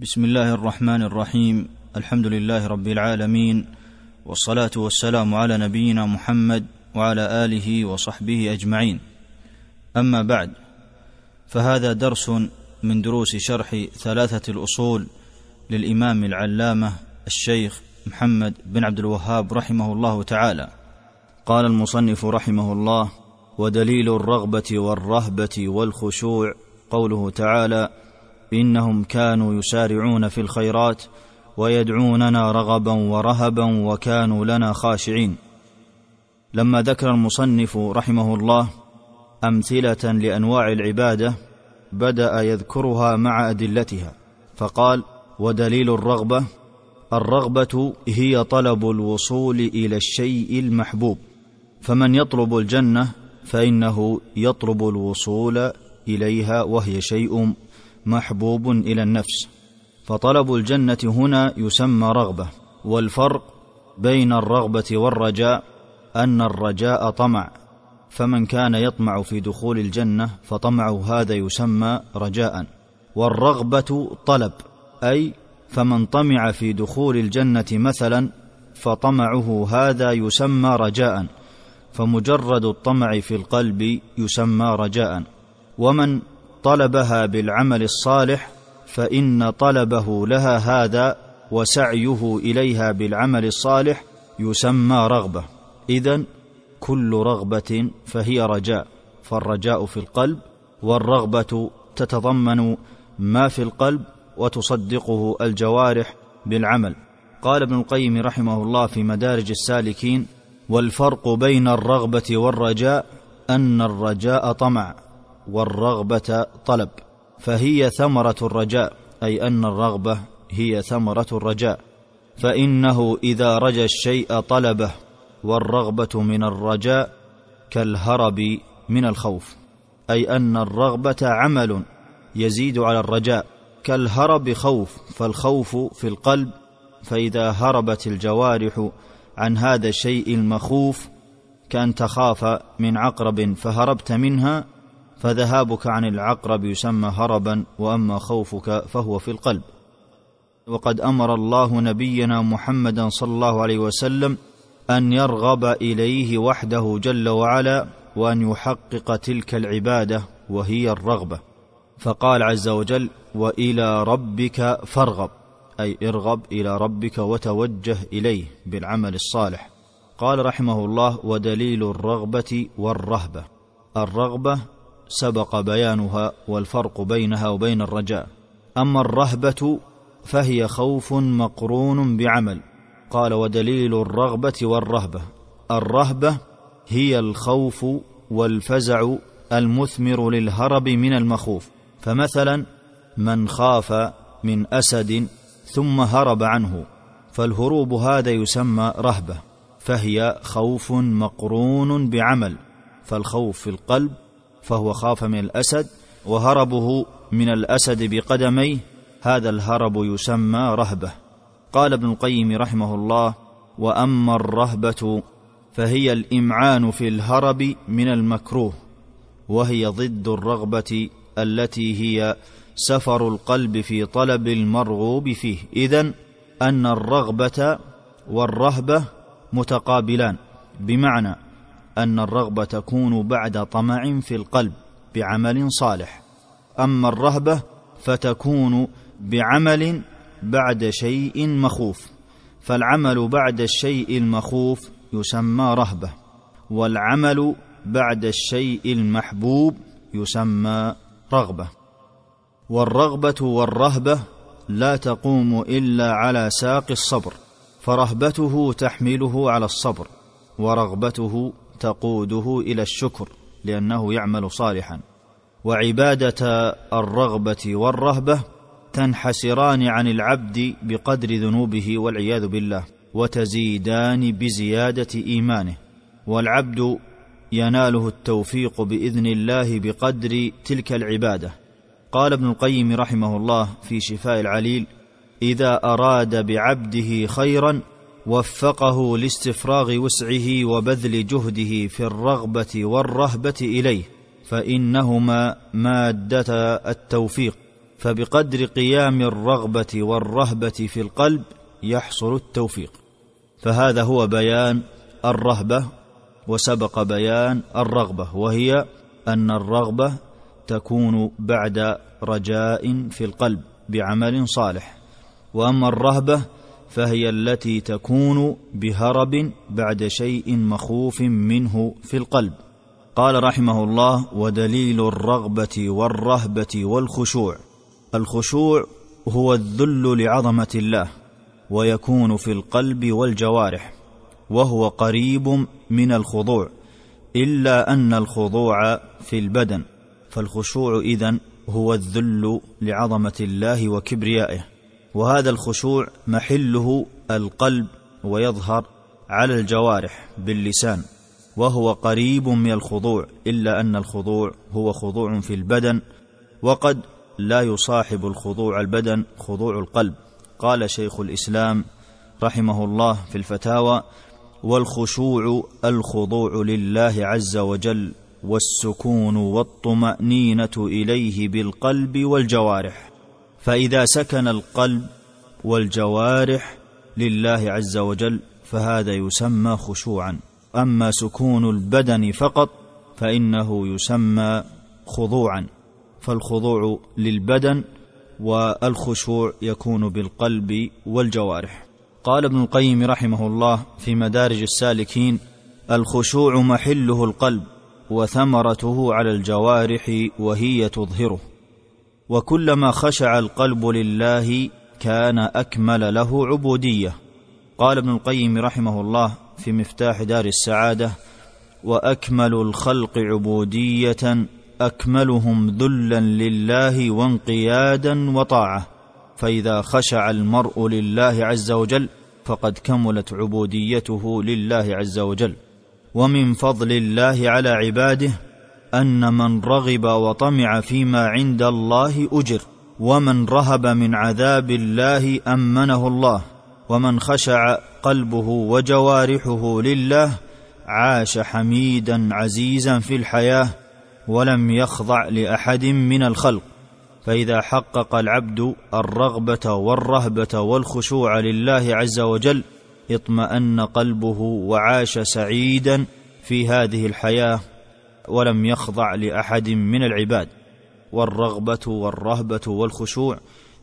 بسم الله الرحمن الرحيم. الحمد لله رب العالمين والصلاة والسلام على نبينا محمد وعلى آله وصحبه أجمعين. أما بعد فهذا درس من دروس شرح ثلاثة الأصول للإمام العلامة الشيخ محمد بن عبد الوهاب رحمه الله تعالى. قال المصنف رحمه الله ودليل الرغبة والرهبة والخشوع قوله تعالى إنهم كانوا يسارعون في الخيرات ويدعوننا رغبا ورهبا وكانوا لنا خاشعين. لما ذكر المصنف رحمه الله أمثلة لأنواع العبادة بدأ يذكرها مع أدلتها فقال ودليل الرغبة الرغبة هي طلب الوصول إلى الشيء المحبوب فمن يطلب الجنة فإنه يطلب الوصول إليها وهي شيء محبوب إلى النفس. فطلب الجنة هنا يسمى رغبة والفرق بين الرغبة والرجاء أن الرجاء طمع. فمن كان يطمع في دخول الجنة فطمعه هذا يسمى رجاء. والرغبة طلب أي فمن طمع في دخول الجنة مثلا فطمعه هذا يسمى رجاء. فمجرد الطمع في القلب يسمى رجاء. ومن طلبها بالعمل الصالح فإن طلبه لها هذا وسعيه إليها بالعمل الصالح يسمى رغبة. إذن كل رغبة فهي رجاء فالرجاء في القلب والرغبة تتضمن ما في القلب وتصدقه الجوارح بالعمل. قال ابن القيم رحمه الله في مدارج السالكين والفرق بين الرغبة والرجاء أن الرجاء طمع. والرغبة طلب فهي ثمرة الرجاء أي أن الرغبة هي ثمرة الرجاء. فإنه إذا رجا الشيء طلبه والرغبة من الرجاء كالهرب من الخوف. أي أن الرغبة عمل يزيد على الرجاء. كالهرب خوف فالخوف في القلب. فإذا هربت الجوارح عن هذا الشيء المخوف كأن تخاف من عقرب فهربت منها فذهابك عن العقرب يسمى هربا وأما خوفك فهو في القلب. وقد أمر الله نبينا محمدا صلى الله عليه وسلم أن يرغب إليه وحده جل وعلا وأن يحقق تلك العبادة وهي الرغبة. فقال عز وجل وإلى ربك فارغب أي ارغب إلى ربك وتوجه إليه بالعمل الصالح. قال رحمه الله ودليل الرغبة والرهبة. الرغبة سبق بيانها والفرق بينها وبين الرجاء. أما الرهبة فهي خوف مقرون بعمل. قال ودليل الرغبة والرهبة. الرهبة هي الخوف والفزع المثمر للهرب من المخوف. فمثلا من خاف من أسد ثم هرب عنه. فالهروب هذا يسمى رهبة. فهي خوف مقرون بعمل. فالخوف في القلب فهو خاف من الأسد وهربه من الأسد بقدميه هذا الهرب يسمى رهبة. قال ابن القيم رحمه الله وأما الرهبة فهي الإمعان في الهرب من المكروه وهي ضد الرغبة التي هي سفر القلب في طلب المرغوب فيه. إذن أن الرغبة والرهبة متقابلان بمعنى أن الرغبة تكون بعد طمع في القلب بعمل صالح. أما الرهبة فتكون بعمل بعد شيء مخوف. فالعمل بعد الشيء المخوف يسمى رهبة والعمل بعد الشيء المحبوب يسمى رغبة. والرغبة والرهبة لا تقوم إلا على ساق الصبر فرهبته تحمله على الصبر ورغبته تقوده إلى الشكر لأنه يعمل صالحا. وعبادة الرغبة والرهبة تنحسران عن العبد بقدر ذنوبه والعياذ بالله وتزيدان بزيادة إيمانه. والعبد يناله التوفيق بإذن الله بقدر تلك العبادة. قال ابن القيم رحمه الله في شفاء العليل إذا أراد بعبده خيرا وفقه لاستفراغ وسعه وبذل جهده في الرغبة والرهبة إليه فإنهما مادة التوفيق فبقدر قيام الرغبة والرهبة في القلب يحصل التوفيق. فهذا هو بيان الرهبة وسبق بيان الرغبة وهي أن الرغبة تكون بعد رجاء في القلب بعمل صالح وأما الرهبة فهي التي تكون بهرب بعد شيء مخوف منه في القلب. قال رحمه الله ودليل الرغبة والرهبة والخشوع. الخشوع هو الذل لعظمة الله ويكون في القلب والجوارح وهو قريب من الخضوع إلا أن الخضوع في البدن. فالخشوع إذن هو الذل لعظمة الله وكبريائه. وهذا الخشوع محله القلب ويظهر على الجوارح باللسان وهو قريب من الخضوع إلا أن الخضوع هو خضوع في البدن وقد لا يصاحب الخضوع البدن خضوع القلب. قال شيخ الإسلام رحمه الله في الفتاوى والخشوع الخضوع لله عز وجل والسكون والطمأنينة إليه بالقلب والجوارح. فإذا سكن القلب والجوارح لله عز وجل فهذا يسمى خشوعا. أما سكون البدن فقط فإنه يسمى خضوعا. فالخضوع للبدن والخشوع يكون بالقلب والجوارح. قال ابن القيم رحمه الله في مدارج السالكين الخشوع محله القلب وثمرته على الجوارح وهي تظهره. وكلما خشع القلب لله كان أكمل له عبودية. قال ابن القيم رحمه الله في مفتاح دار السعادة وأكمل الخلق عبودية أكملهم ذلا لله وانقيادا وطاعة. فإذا خشع المرء لله عز وجل فقد كملت عبوديته لله عز وجل. ومن فضل الله على عباده أن من رغب وطمع فيما عند الله أجر ومن رهب من عذاب الله أمنه الله ومن خشع قلبه وجوارحه لله عاش حميدا عزيزا في الحياة ولم يخضع لأحد من الخلق. فإذا حقق العبد الرغبة والرهبة والخشوع لله عز وجل اطمأن قلبه وعاش سعيدا في هذه الحياة. ولم يخضع لأحد من العباد والرغبة والرهبة والخشوع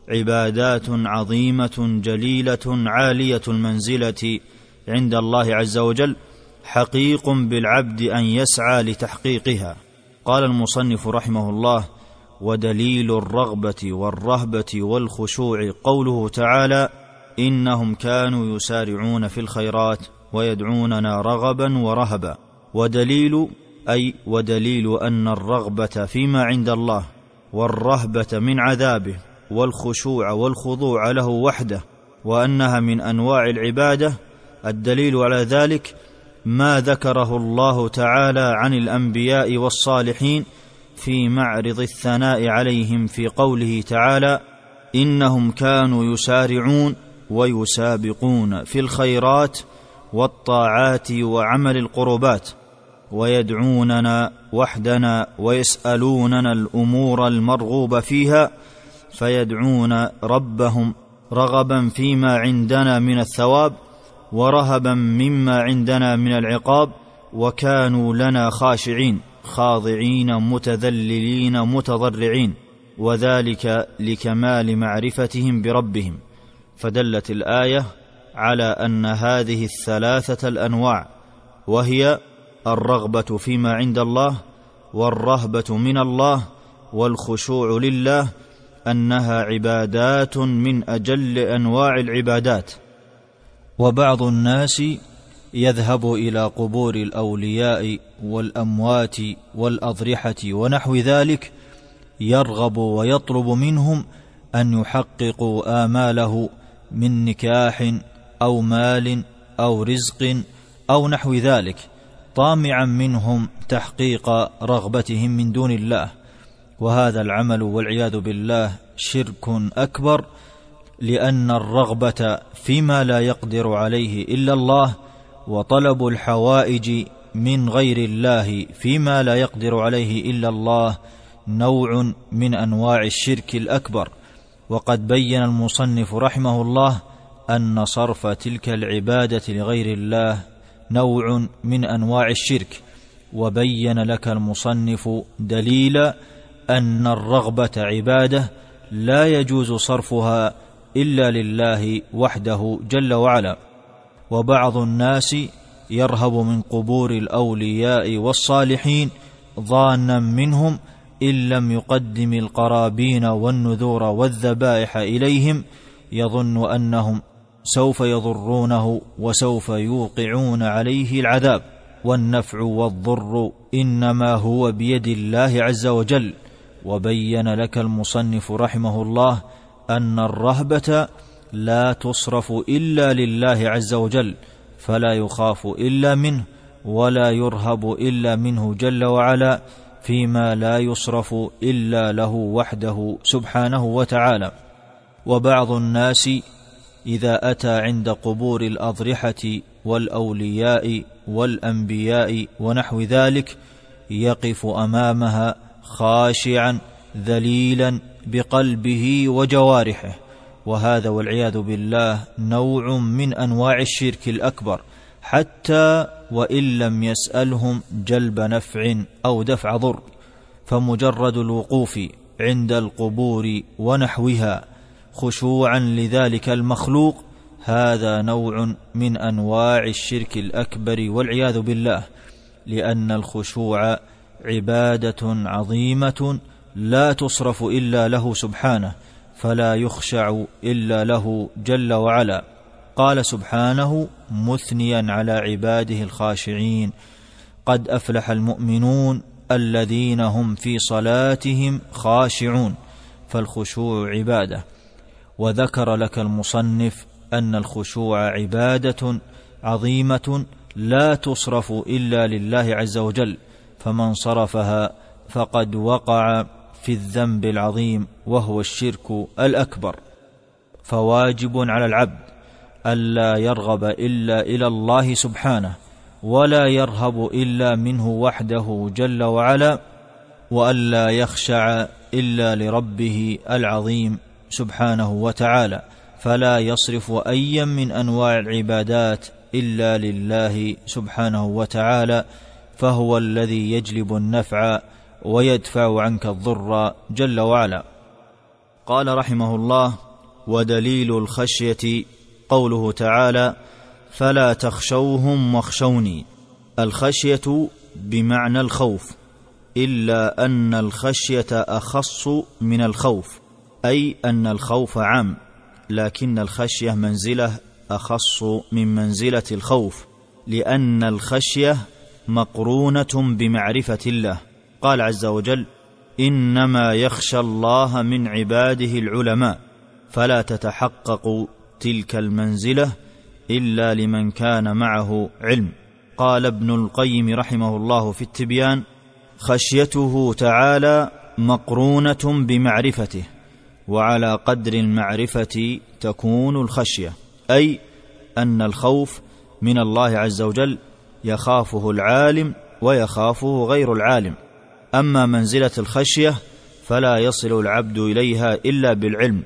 عبادات عظيمة جليلة عالية المنزلة عند الله عز وجل حقيق بالعبد أن يسعى لتحقيقها. قال المصنف رحمه الله ودليل الرغبة والرهبة والخشوع قوله تعالى إنهم كانوا يسارعون في الخيرات ويدعوننا رغبا ورهبا ودليل أي ودليل أن الرغبة فيما عند الله والرهبة من عذابه والخشوع والخضوع له وحده وأنها من أنواع العبادة الدليل على ذلك ما ذكره الله تعالى عن الأنبياء والصالحين في معرض الثناء عليهم في قوله تعالى إنهم كانوا يسارعون ويسابقون في الخيرات والطاعات وعمل القربات. ويدعوننا وحدنا ويسألوننا الأمور المرغوب فيها فيدعون ربهم رغبا فيما عندنا من الثواب ورهبا مما عندنا من العقاب وكانوا لنا خاشعين خاضعين متذللين متضرعين وذلك لكمال معرفتهم بربهم. فدلت الآية على أن هذه الثلاثة الأنواع وهي الرغبة فيما عند الله والرهبة من الله والخشوع لله أنها عبادات من أجل أنواع العبادات. وبعض الناس يذهب إلى قبور الأولياء والأموات والأضرحة ونحو ذلك يرغب ويطلب منهم أن يحققوا آماله من نكاح أو مال أو رزق أو نحو ذلك. طامعا منهم تحقيق رغبتهم من دون الله. وهذا العمل والعياذ بالله شرك أكبر لأن الرغبة فيما لا يقدر عليه إلا الله وطلب الحوائج من غير الله فيما لا يقدر عليه إلا الله نوع من أنواع الشرك الأكبر. وقد بين المصنف رحمه الله أن صرف تلك العبادة لغير الله نوع من أنواع الشرك وبين لك المصنف دليل أن الرغبة عبادة لا يجوز صرفها إلا لله وحده جل وعلا. وبعض الناس يرهب من قبور الأولياء والصالحين ظانا منهم إن لم يقدم القرابين والنذور والذبائح إليهم يظن أنهم سوف يضرونه وسوف يوقعون عليه العذاب والنفع والضر إنما هو بيد الله عز وجل. وبين لك المصنف رحمه الله أن الرهبة لا تصرف إلا لله عز وجل فلا يخاف إلا منه ولا يرهب إلا منه جل وعلا فيما لا يصرف إلا له وحده سبحانه وتعالى. وبعض الناس إذا أتى عند قبور الأضرحة والأولياء والأنبياء ونحو ذلك يقف أمامها خاشعا ذليلا بقلبه وجوارحه. وهذا والعياذ بالله نوع من أنواع الشرك الأكبر. حتى وإن لم يسألهم جلب نفع أو دفع ضر. فمجرد الوقوف عند القبور ونحوها. خشوعا لذلك المخلوق هذا نوع من أنواع الشرك الأكبر والعياذ بالله لأن الخشوع عبادة عظيمة لا تصرف إلا له سبحانه فلا يخشع إلا له جل وعلا. قال سبحانه مثنيا على عباده الخاشعين قد أفلح المؤمنون الذين هم في صلاتهم خاشعون فالخشوع عبادة. وذكر لك المصنف أن الخشوع عبادة عظيمة لا تصرف إلا لله عز وجل فمن صرفها فقد وقع في الذنب العظيم وهو الشرك الأكبر. فواجب على العبد الا يرغب إلا إلى الله سبحانه ولا يرهب إلا منه وحده جل وعلا والا يخشع إلا لربه العظيم. سبحانه وتعالى فلا يصرف ايا من أنواع العبادات إلا لله سبحانه وتعالى فهو الذي يجلب النفع ويدفع عنك الضر جل وعلا. قال رحمه الله ودليل الخشية قوله تعالى فلا تخشوهم واخشوني الخشية بمعنى الخوف إلا أن الخشية أخص من الخوف. أي أن الخوف عام لكن الخشية منزلة أخص من منزلة الخوف لأن الخشية مقرونة بمعرفة الله. قال عز وجل إنما يخشى الله من عباده العلماء فلا تتحقق تلك المنزلة إلا لمن كان معه علم. قال ابن القيم رحمه الله في التبيان خشيته تعالى مقرونة بمعرفته. وعلى قدر المعرفة تكون الخشية. أي أن الخوف من الله عز وجل يخافه العالم ويخافه غير العالم. أما منزلة الخشية فلا يصل العبد إليها إلا بالعلم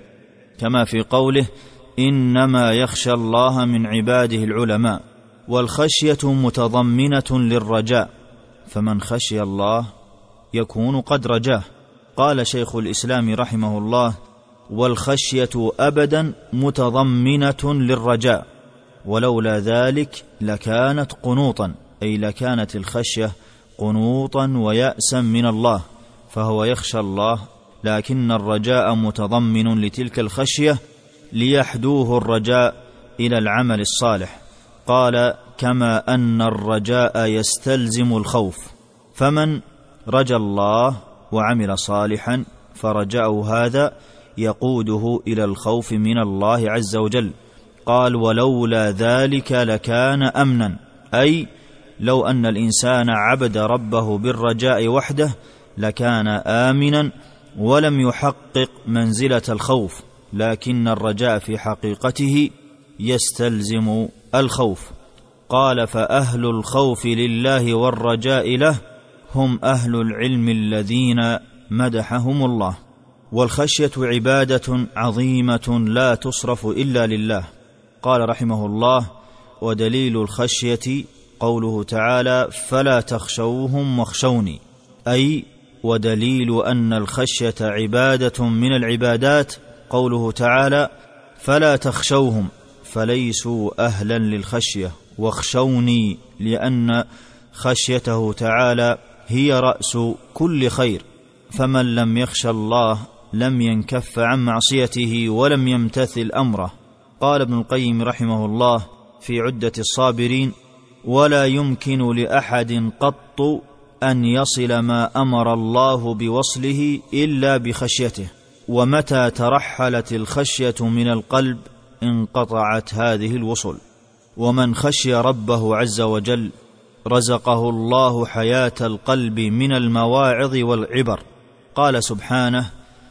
كما في قوله إنما يخشى الله من عباده العلماء. والخشية متضمنة للرجاء فمن خشي الله يكون قد رجاه. قال شيخ الإسلام رحمه الله والخشية أبدا متضمنة للرجاء ولولا ذلك لكانت قنوطا أي لكانت الخشية قنوطا وياسا من الله فهو يخشى الله لكن الرجاء متضمن لتلك الخشية ليحدوه الرجاء إلى العمل الصالح. قال كما أن الرجاء يستلزم الخوف فمن رجا الله وعمل صالحا فرجاء هذا يقوده إلى الخوف من الله عز وجل. قال ولولا ذلك لكان أمنا. أي لو أن الإنسان عبد ربه بالرجاء وحده لكان آمنا ولم يحقق منزلة الخوف لكن الرجاء في حقيقته يستلزم الخوف. قال فأهل الخوف لله والرجاء له هم أهل العلم الذين مدحهم الله. والخشية عبادة عظيمة لا تصرف إلا لله. قال رحمه الله ودليل الخشية قوله تعالى فلا تخشوهم واخشوني أي ودليل أن الخشية عبادة من العبادات قوله تعالى فلا تخشوهم فليسوا أهلا للخشية واخشوني لأن خشيته تعالى هي رأس كل خير. فمن لم يخش الله لم ينكف عن معصيته ولم يمتثل أمره. قال ابن القيم رحمه الله في عدة الصابرين ولا يمكن لأحد قط أن يصل ما أمر الله بوصله إلا بخشيته ومتى ترحلت الخشية من القلب انقطعت هذه الوصل ومن خشي ربه عز وجل رزقه الله حياة القلب من المواعظ والعبر. قال سبحانه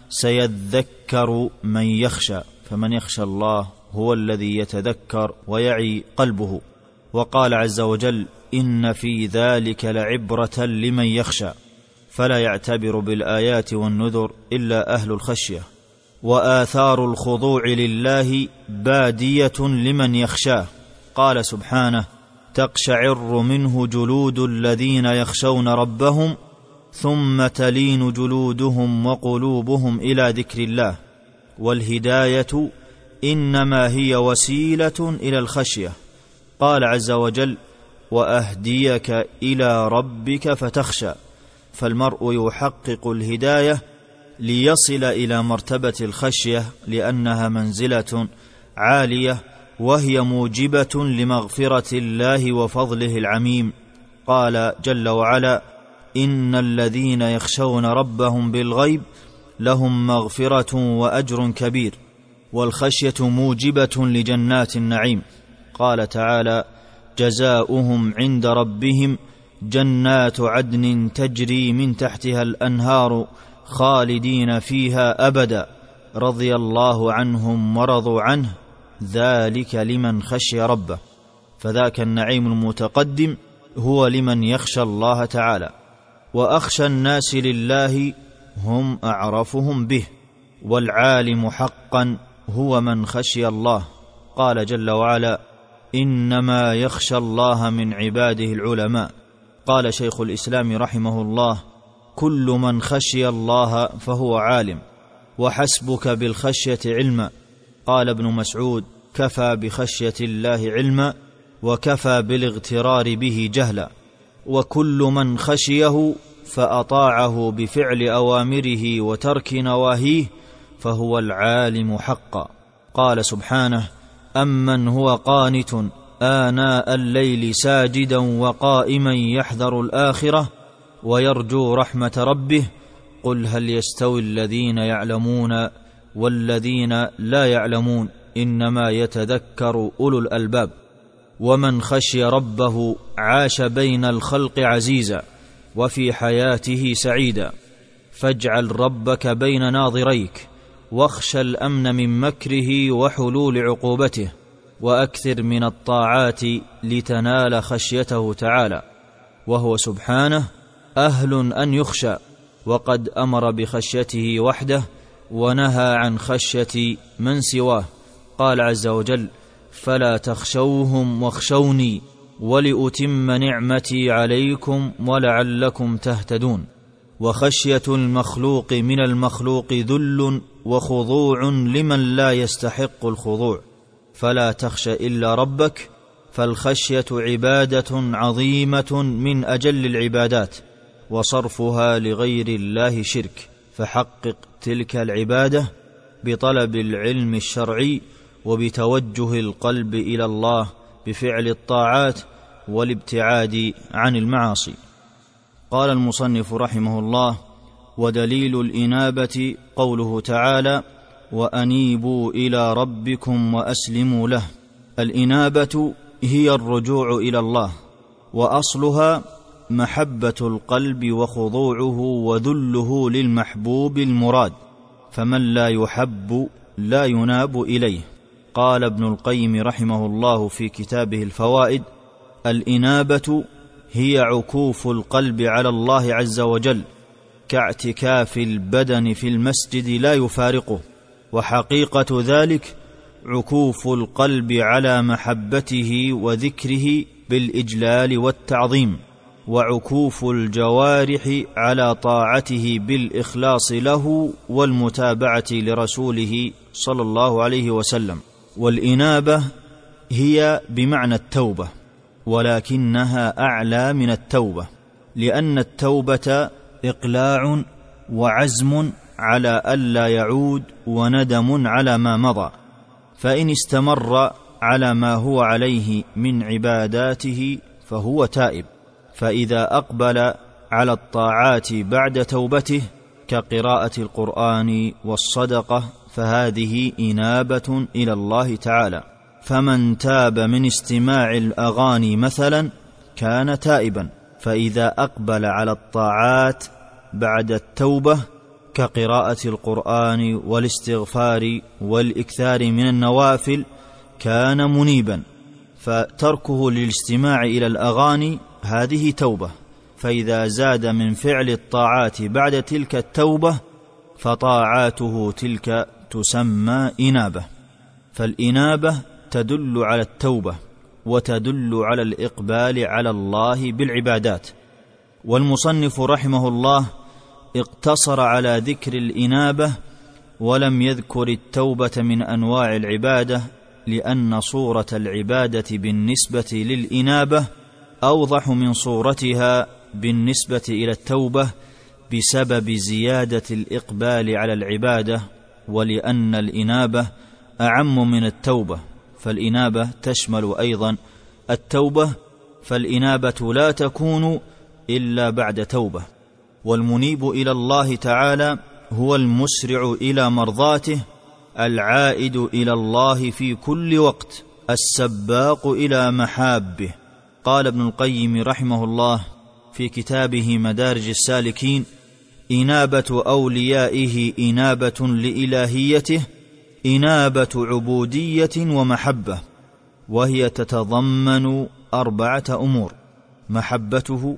سيذكر من يخشى فمن يخشى الله هو الذي يتذكر ويعي قلبه. وقال عز وجل إن في ذلك لعبرة لمن يخشى. فلا يعتبر بالآيات والنذر إلا أهل الخشية. وآثار الخضوع لله بادية لمن يخشاه. قال سبحانه تقشعر منه جلود الذين يخشون ربهم ثم تلين جلودهم وقلوبهم إلى ذكر الله والهداية إنما هي وسيلة إلى الخشية. قال عز وجل وأهديك إلى ربك فتخشى فالمرء يحقق الهداية ليصل إلى مرتبة الخشية لأنها منزلة عالية وهي موجبة لمغفرة الله وفضله العميم. قال جل وعلا إن الذين يخشون ربهم بالغيب لهم مغفرة وأجر كبير والخشية موجبة لجنات النعيم. قال تعالى جزاؤهم عند ربهم جنات عدن تجري من تحتها الأنهار خالدين فيها أبدا. رضي الله عنهم ورضوا عنه. ذلك لمن خشي ربه. فذاك النعيم المتقدم هو لمن يخشى الله تعالى. وأخشى الناس لله هم أعرفهم به والعالم حقا هو من خشي الله. قال جل وعلا إنما يخشى الله من عباده العلماء. قال شيخ الإسلام رحمه الله كل من خشي الله فهو عالم وحسبك بالخشية علما. قال ابن مسعود كفى بخشية الله علما وكفى بالاغترار به جهلا. وكل من خشيه فأطاعه بفعل أوامره وترك نواهيه فهو العالم حقا. قال سبحانه امن هو قانت آناء الليل ساجدا وقائما يحذر الآخرة ويرجو رحمة ربه. قل هل يستوي الذين يعلمون والذين لا يعلمون إنما يتذكر أولو الألباب. ومن خشي ربه عاش بين الخلق عزيزا وفي حياته سعيدا. فاجعل ربك بين ناظريك واخشى الأمن من مكره وحلول عقوبته وأكثر من الطاعات لتنال خشيته تعالى. وهو سبحانه أهل أن يخشى وقد أمر بخشيته وحده ونهى عن خشية من سواه. قال عز وجل فلا تخشوهم واخشوني ولأتم نعمتي عليكم ولعلكم تهتدون وخشية المخلوق من المخلوق ذل وخضوع لمن لا يستحق الخضوع فلا تخش إلا ربك فالخشية عبادة عظيمة من أجل العبادات وصرفها لغير الله شرك فحقق تلك العبادة بطلب العلم الشرعي وبتوجه القلب إلى الله بفعل الطاعات والابتعاد عن المعاصي. قال المصنف رحمه الله ودليل الإنابة قوله تعالى وأنيبوا إلى ربكم وأسلموا له الإنابة هي الرجوع إلى الله وأصلها محبة القلب وخضوعه وذله للمحبوب المراد فمن لا يحب لا يناب إليه. قال ابن القيم رحمه الله في كتابه الفوائد الإنابة هي عكوف القلب على الله عز وجل كاعتكاف البدن في المسجد لا يفارقه وحقيقة ذلك عكوف القلب على محبته وذكره بالإجلال والتعظيم وعكوف الجوارح على طاعته بالإخلاص له والمتابعة لرسوله صلى الله عليه وسلم. والإنابة هي بمعنى التوبة ولكنها أعلى من التوبة لأن التوبة إقلاع وعزم على ألا يعود وندم على ما مضى فإن استمر على ما هو عليه من عباداته فهو تائب فإذا أقبل على الطاعات بعد توبته كقراءة القرآن والصدقة فهذه إنابة إلى الله تعالى. فمن تاب من استماع الأغاني مثلا كان تائبا. فإذا أقبل على الطاعات بعد التوبة كقراءة القرآن والاستغفار والإكثار من النوافل كان منيبا. فتركه للاستماع إلى الأغاني هذه توبة. فإذا زاد من فعل الطاعات بعد تلك التوبة فطاعاته تلك تسمى إنابة فالإنابة تدل على التوبة وتدل على الإقبال على الله بالعبادات. والمصنف رحمه الله اقتصر على ذكر الإنابة ولم يذكر التوبة من أنواع العبادة لأن صورة العبادة بالنسبة للإنابة أوضح من صورتها بالنسبة إلى التوبة بسبب زيادة الإقبال على العبادة ولأن الإنابة أعم من التوبة فالإنابة تشمل أيضا التوبة فالإنابة لا تكون إلا بعد توبة. والمنيب إلى الله تعالى هو المسرع إلى مرضاته العائد إلى الله في كل وقت السباق إلى محابه. قال ابن القيم رحمه الله في كتابه مدارج السالكين إنابة أوليائه إنابة لإلهيته إنابة عبودية ومحبة وهي تتضمن أربعة أمور محبته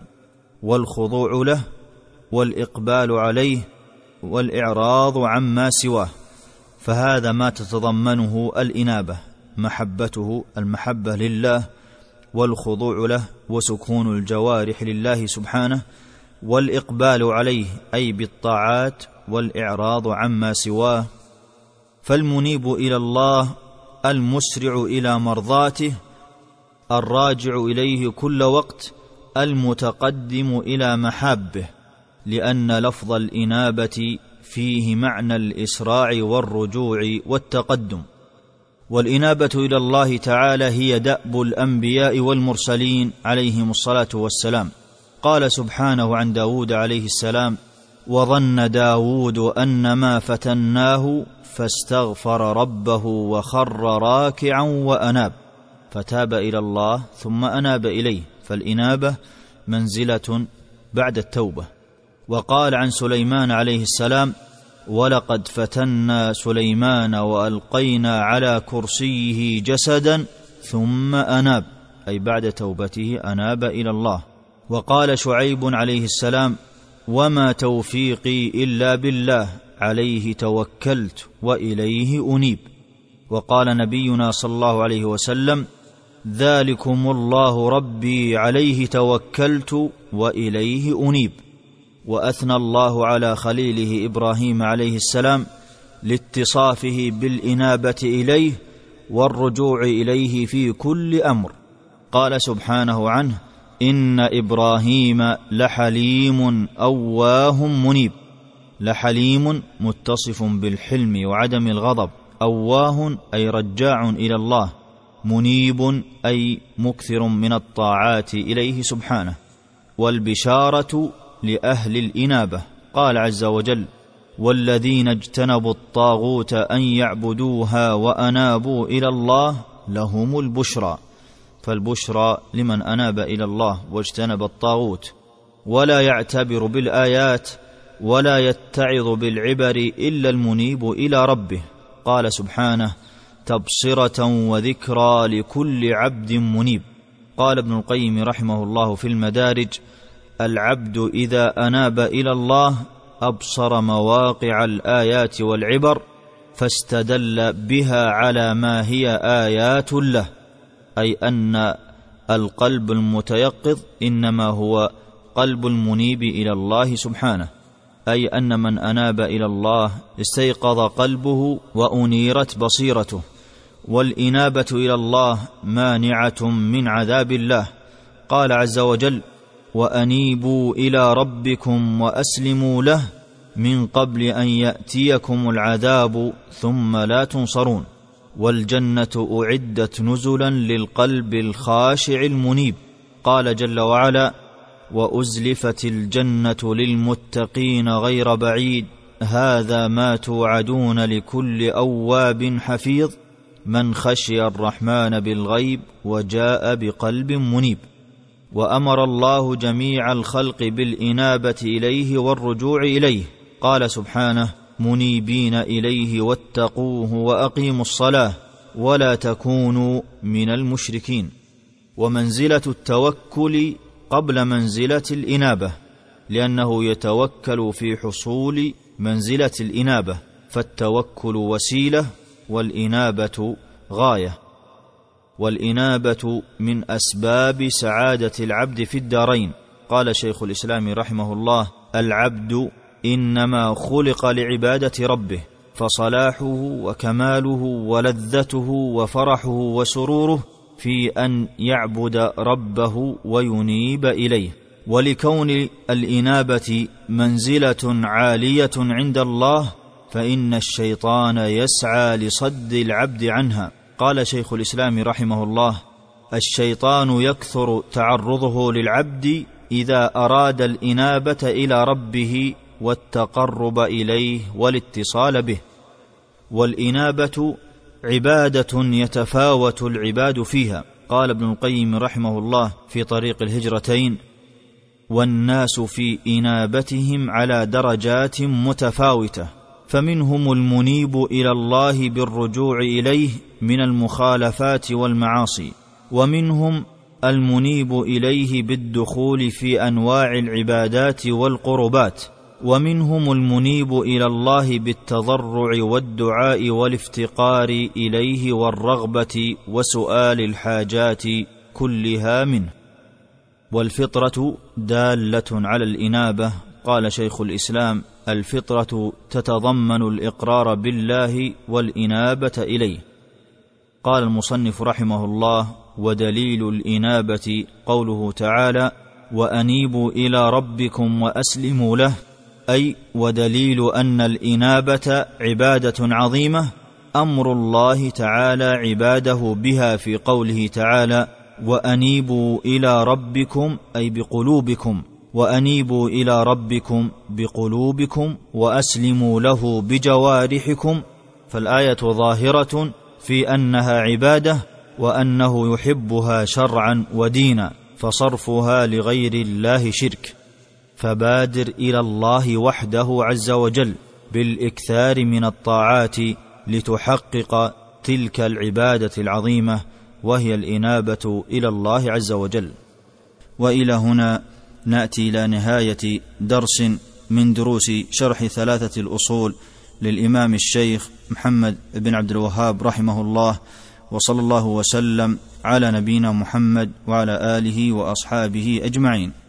والخضوع له والإقبال عليه والإعراض عما سواه فهذا ما تتضمنه الإنابة محبته المحبة لله والخضوع له وسكون الجوارح لله سبحانه والإقبال عليه أي بالطاعات والإعراض عما سواه فالمنيب إلى الله المسرع إلى مرضاته الراجع إليه كل وقت المتقدم إلى محابه لأن لفظ الإنابة فيه معنى الإسراع والرجوع والتقدم. والإنابة إلى الله تعالى هي دأب الأنبياء والمرسلين عليهم الصلاة والسلام. قال سبحانه عن داود عليه السلام وظن داود أن ما فتناه فاستغفر ربه وخر راكعا وأناب فتاب إلى الله ثم أناب إليه فالإنابة منزلة بعد التوبة. وقال عن سليمان عليه السلام ولقد فتنا سليمان وألقينا على كرسيه جسدا ثم أناب أي بعد توبته أناب إلى الله. وقال شعيب عليه السلام وما توفيقي إلا بالله عليه توكلت وإليه أنيب. وقال نبينا صلى الله عليه وسلم ذلكم الله ربي عليه توكلت وإليه أنيب. وأثنى الله على خليله إبراهيم عليه السلام لاتصافه بالإنابة إليه والرجوع إليه في كل أمر. قال سبحانه عنه إن إبراهيم لحليم أواه منيب. لحليم متصف بالحلم وعدم الغضب. أواه أي رجاع إلى الله. منيب أي مكثر من الطاعات إليه سبحانه. والبشارة لأهل الإنابة. قال عز وجل والذين اجتنبوا الطاغوت أن يعبدوها وأنابوا إلى الله لهم البشرى. فالبشرى لمن أناب إلى الله واجتنب الطاغوت ولا يعتبر بالآيات ولا يتعظ بالعبر إلا المنيب إلى ربه. قال سبحانه تبصرة وذكرى لكل عبد منيب. قال ابن القيم رحمه الله في المدارج العبد إذا أناب إلى الله أبصر مواقع الآيات والعبر فاستدل بها على ما هي آيات له. أي أن القلب المتيقظ إنما هو قلب المنيب إلى الله سبحانه أي أن من أناب إلى الله استيقظ قلبه وأنيرت بصيرته والإنابة إلى الله مانعة من عذاب الله. قال عز وجل وأنيبوا إلى ربكم وأسلموا له من قبل أن يأتيكم العذاب ثم لا تنصرون. والجنة أعدت نزلا للقلب الخاشع المنيب. قال جل وعلا وأزلفت الجنة للمتقين غير بعيد. هذا ما توعدون لكل أواب حفيظ. من خشي الرحمن بالغيب وجاء بقلب منيب. وأمر الله جميع الخلق بالإنابة إليه والرجوع إليه. قال سبحانه منيبين إليه واتقوه وأقيموا الصلاة ولا تكونوا من المشركين. ومنزلة التوكل قبل منزلة الإنابة لأنه يتوكل في حصول منزلة الإنابة فالتوكل وسيلة والإنابة غاية. والإنابة من أسباب سعادة العبد في الدارين. قال شيخ الإسلام رحمه الله العبد إنما خلق لعبادة ربه فصلاحه وكماله ولذته وفرحه وسروره في أن يعبد ربه وينيب إليه. ولكون الإنابة منزلة عالية عند الله فإن الشيطان يسعى لصد العبد عنها. قال شيخ الإسلام رحمه الله الشيطان يكثر تعرضه للعبد إذا أراد الإنابة إلى ربه والتقرب إليه والاتصال به. والإنابة عبادة يتفاوت العباد فيها. قال ابن القيم رحمه الله في طريق الهجرتين والناس في إنابتهم على درجات متفاوتة فمنهم المنيب إلى الله بالرجوع إليه من المخالفات والمعاصي ومنهم المنيب إليه بالدخول في أنواع العبادات والقربات. ومنهم المنيب إلى الله بالتضرع والدعاء والافتقار إليه والرغبة وسؤال الحاجات كلها منه. والفطرة دالة على الإنابة قال شيخ الإسلام الفطرة تتضمن الإقرار بالله والإنابة إليه. قال المصنف رحمه الله ودليل الإنابة قوله تعالى وأنيبوا إلى ربكم وأسلموا له. أي ودليل أن الإنابة عبادة عظيمة أمر الله تعالى عباده بها في قوله تعالى وأنيبوا إلى ربكم أي بقلوبكم وأنيبوا إلى ربكم بقلوبكم وأسلموا له بجوارحكم فالآية ظاهرة في أنها عبادة وأنه يحبها شرعا ودينا فصرفها لغير الله شرك. فبادر إلى الله وحده عز وجل بالإكثار من الطاعات لتحقق تلك العبادة العظيمة وهي الإنابة إلى الله عز وجل. وإلى هنا نأتي إلى نهاية درس من دروس شرح ثلاثة الأصول للإمام الشيخ محمد بن عبد الوهاب رحمه الله وصلى الله وسلم على نبينا محمد وعلى آله وأصحابه أجمعين.